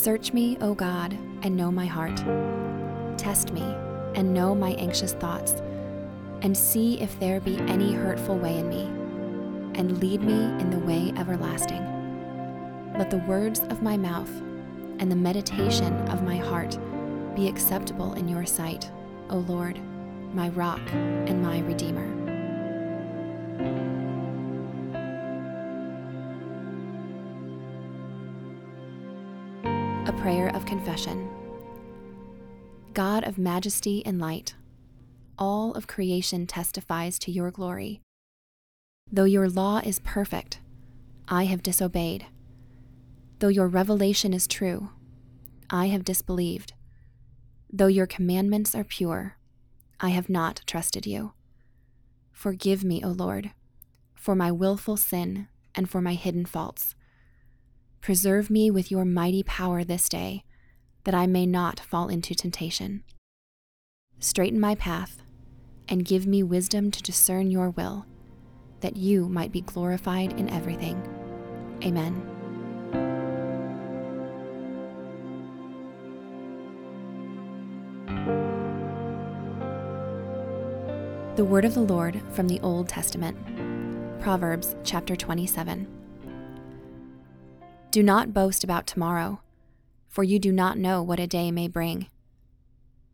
Search me, O God, and know my heart. Test me and know my anxious thoughts, and see if there be any hurtful way in me, and lead me in the way everlasting. Let the words of my mouth and the meditation of my heart be acceptable in your sight, O Lord, my rock and my redeemer. Prayer of confession. God of majesty and light, all of creation testifies to your glory. Though your law is perfect, I have disobeyed. Though your revelation is true, I have disbelieved. Though your commandments are pure, I have not trusted you. Forgive me, O Lord, for my wilful sin and for my hidden faults. Preserve me with your mighty power this day, that I may not fall into temptation. Straighten my path, and give me wisdom to discern your will, that you might be glorified in everything. Amen. The word of the Lord from the Old Testament. Proverbs chapter 27. Do not boast about tomorrow, for you do not know what a day may bring.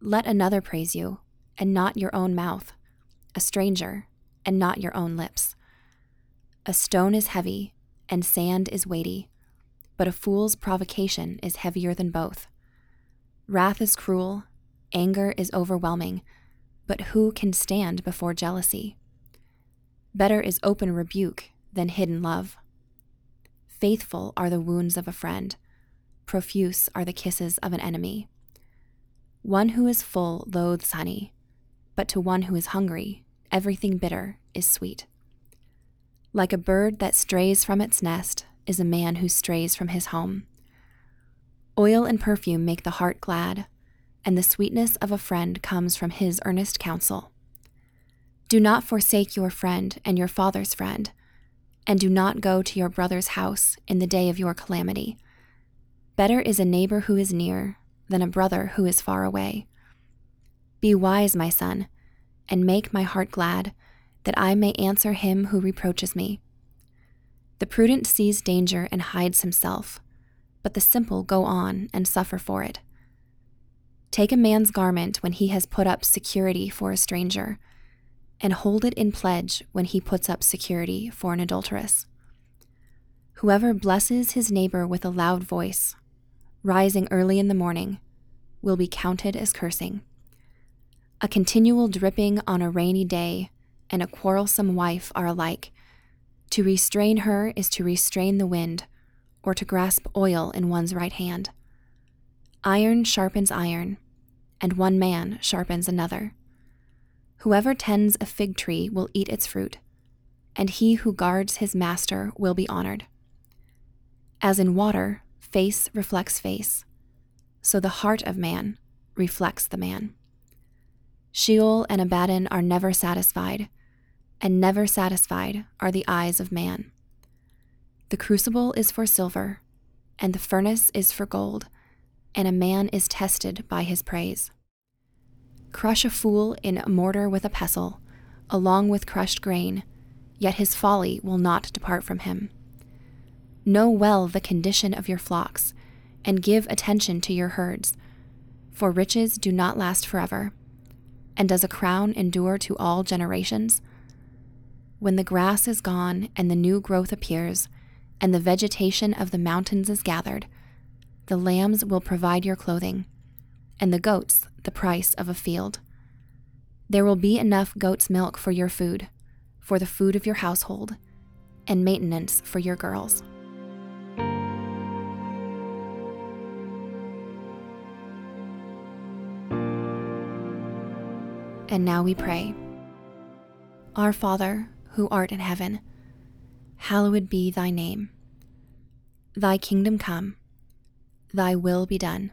Let another praise you, and not your own mouth, a stranger, and not your own lips. A stone is heavy, and sand is weighty, but a fool's provocation is heavier than both. Wrath is cruel, anger is overwhelming, but who can stand before jealousy? Better is open rebuke than hidden love. Faithful are the wounds of a friend, profuse are the kisses of an enemy. One who is full loathes honey, but to one who is hungry, everything bitter is sweet. Like a bird that strays from its nest is a man who strays from his home. Oil and perfume make the heart glad, and the sweetness of a friend comes from his earnest counsel. Do not forsake your friend and your father's friend and do not go to your brother's house in the day of your calamity. Better is a neighbor who is near than a brother who is far away. Be wise, my son, and make my heart glad, that I may answer him who reproaches me. The prudent sees danger and hides himself, but the simple go on and suffer for it. Take a man's garment when he has put up security for a stranger and hold it in pledge when he puts up security for an adulteress. Whoever blesses his neighbor with a loud voice, rising early in the morning, will be counted as cursing. A continual dripping on a rainy day and a quarrelsome wife are alike. To restrain her is to restrain the wind, or to grasp oil in one's right hand. Iron sharpens iron, and one man sharpens another. Whoever tends a fig tree will eat its fruit, and he who guards his master will be honored. As in water, face reflects face, so the heart of man reflects the man. Sheol and Abaddon are never satisfied, and never satisfied are the eyes of man. The crucible is for silver, and the furnace is for gold, and a man is tested by his praise. Crush a fool in a mortar with a pestle, along with crushed grain, yet his folly will not depart from him. Know well the condition of your flocks, and give attention to your herds, for riches do not last forever. And does a crown endure to all generations? When the grass is gone and the new growth appears, and the vegetation of the mountains is gathered, the lambs will provide your clothing, and the goats the price of a field. There will be enough goat's milk for your food, for the food of your household, and maintenance for your girls. And now we pray. Our Father, who art in heaven, hallowed be thy name. Thy kingdom come, thy will be done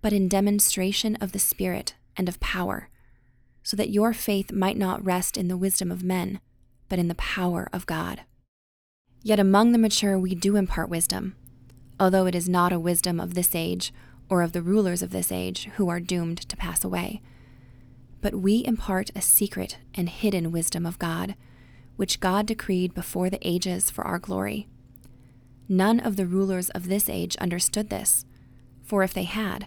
but in demonstration of the Spirit and of power, so that your faith might not rest in the wisdom of men, but in the power of God. Yet among the mature we do impart wisdom, although it is not a wisdom of this age or of the rulers of this age who are doomed to pass away. But we impart a secret and hidden wisdom of God, which God decreed before the ages for our glory. None of the rulers of this age understood this, for if they had,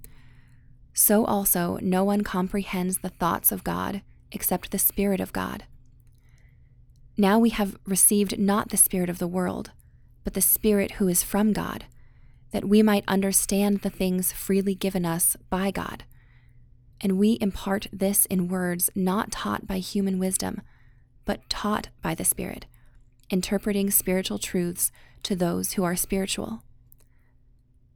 So also, no one comprehends the thoughts of God except the Spirit of God. Now we have received not the Spirit of the world, but the Spirit who is from God, that we might understand the things freely given us by God and we impart this in words not taught by human wisdom, but taught by the Spirit, interpreting spiritual truths to those who are spiritual.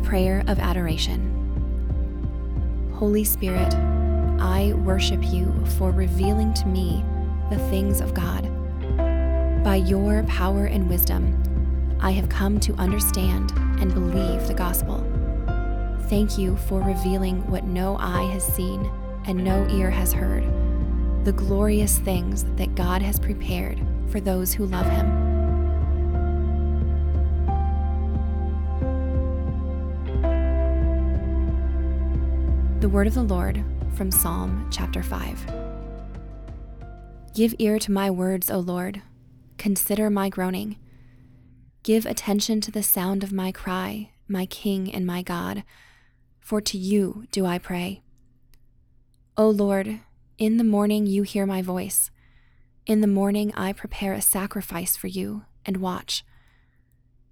Prayer of adoration. Holy Spirit, I worship you for revealing to me the things of God. By your power and wisdom, I have come to understand and believe the gospel. Thank you for revealing what no eye has seen and no ear has heard, the glorious things that God has prepared for those who love Him. The word of the Lord from Psalm chapter 5. Give ear to my words, O Lord. Consider my groaning. Give attention to the sound of my cry, my King and my God, for to you do I pray. O Lord, in the morning you hear my voice. In the morning I prepare a sacrifice for you and watch.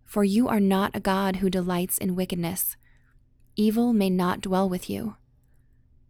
For you are not a God who delights in wickedness. Evil may not dwell with you.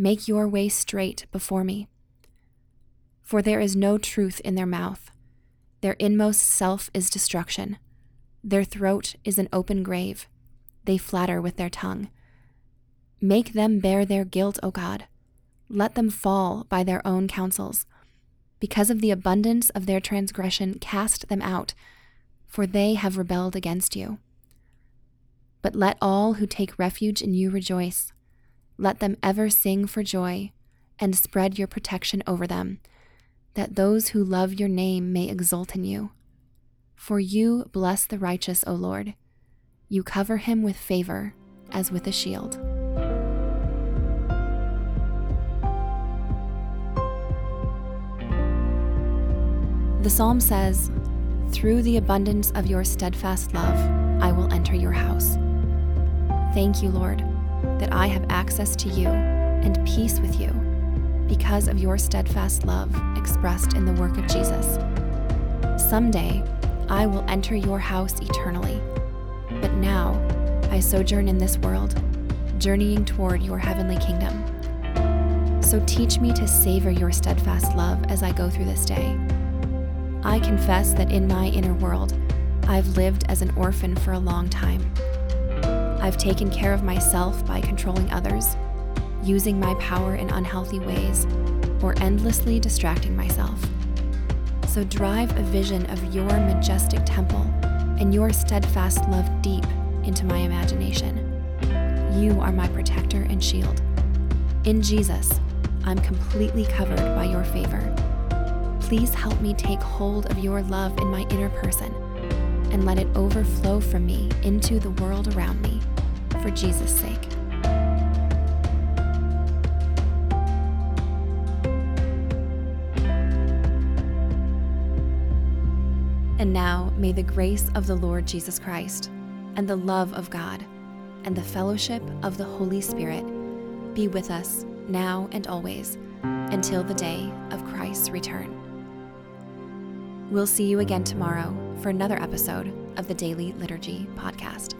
Make your way straight before me. For there is no truth in their mouth. Their inmost self is destruction. Their throat is an open grave. They flatter with their tongue. Make them bear their guilt, O God. Let them fall by their own counsels. Because of the abundance of their transgression, cast them out, for they have rebelled against you. But let all who take refuge in you rejoice. Let them ever sing for joy and spread your protection over them, that those who love your name may exult in you. For you bless the righteous, O Lord. You cover him with favor as with a shield. The psalm says, Through the abundance of your steadfast love, I will enter your house. Thank you, Lord, that I have access to you and peace with you because of your steadfast love expressed in the work of Jesus. Someday, I will enter your house eternally, but now I sojourn in this world, journeying toward your heavenly kingdom. So teach me to savor your steadfast love as I go through this day. I confess that in my inner world, I've lived as an orphan for a long time. I've taken care of myself by controlling others, using my power in unhealthy ways, or endlessly distracting myself. So drive a vision of your majestic temple and your steadfast love deep into my imagination. You are my protector and shield. In Jesus, I'm completely covered by your favor. Please help me take hold of your love in my inner person and let it overflow from me into the world around me for Jesus' sake. And now may the grace of the Lord Jesus Christ, and the love of God, and the fellowship of the Holy Spirit be with us now and always until the day of Christ's return. We'll see you again tomorrow for another episode of the Daily Liturgy Podcast.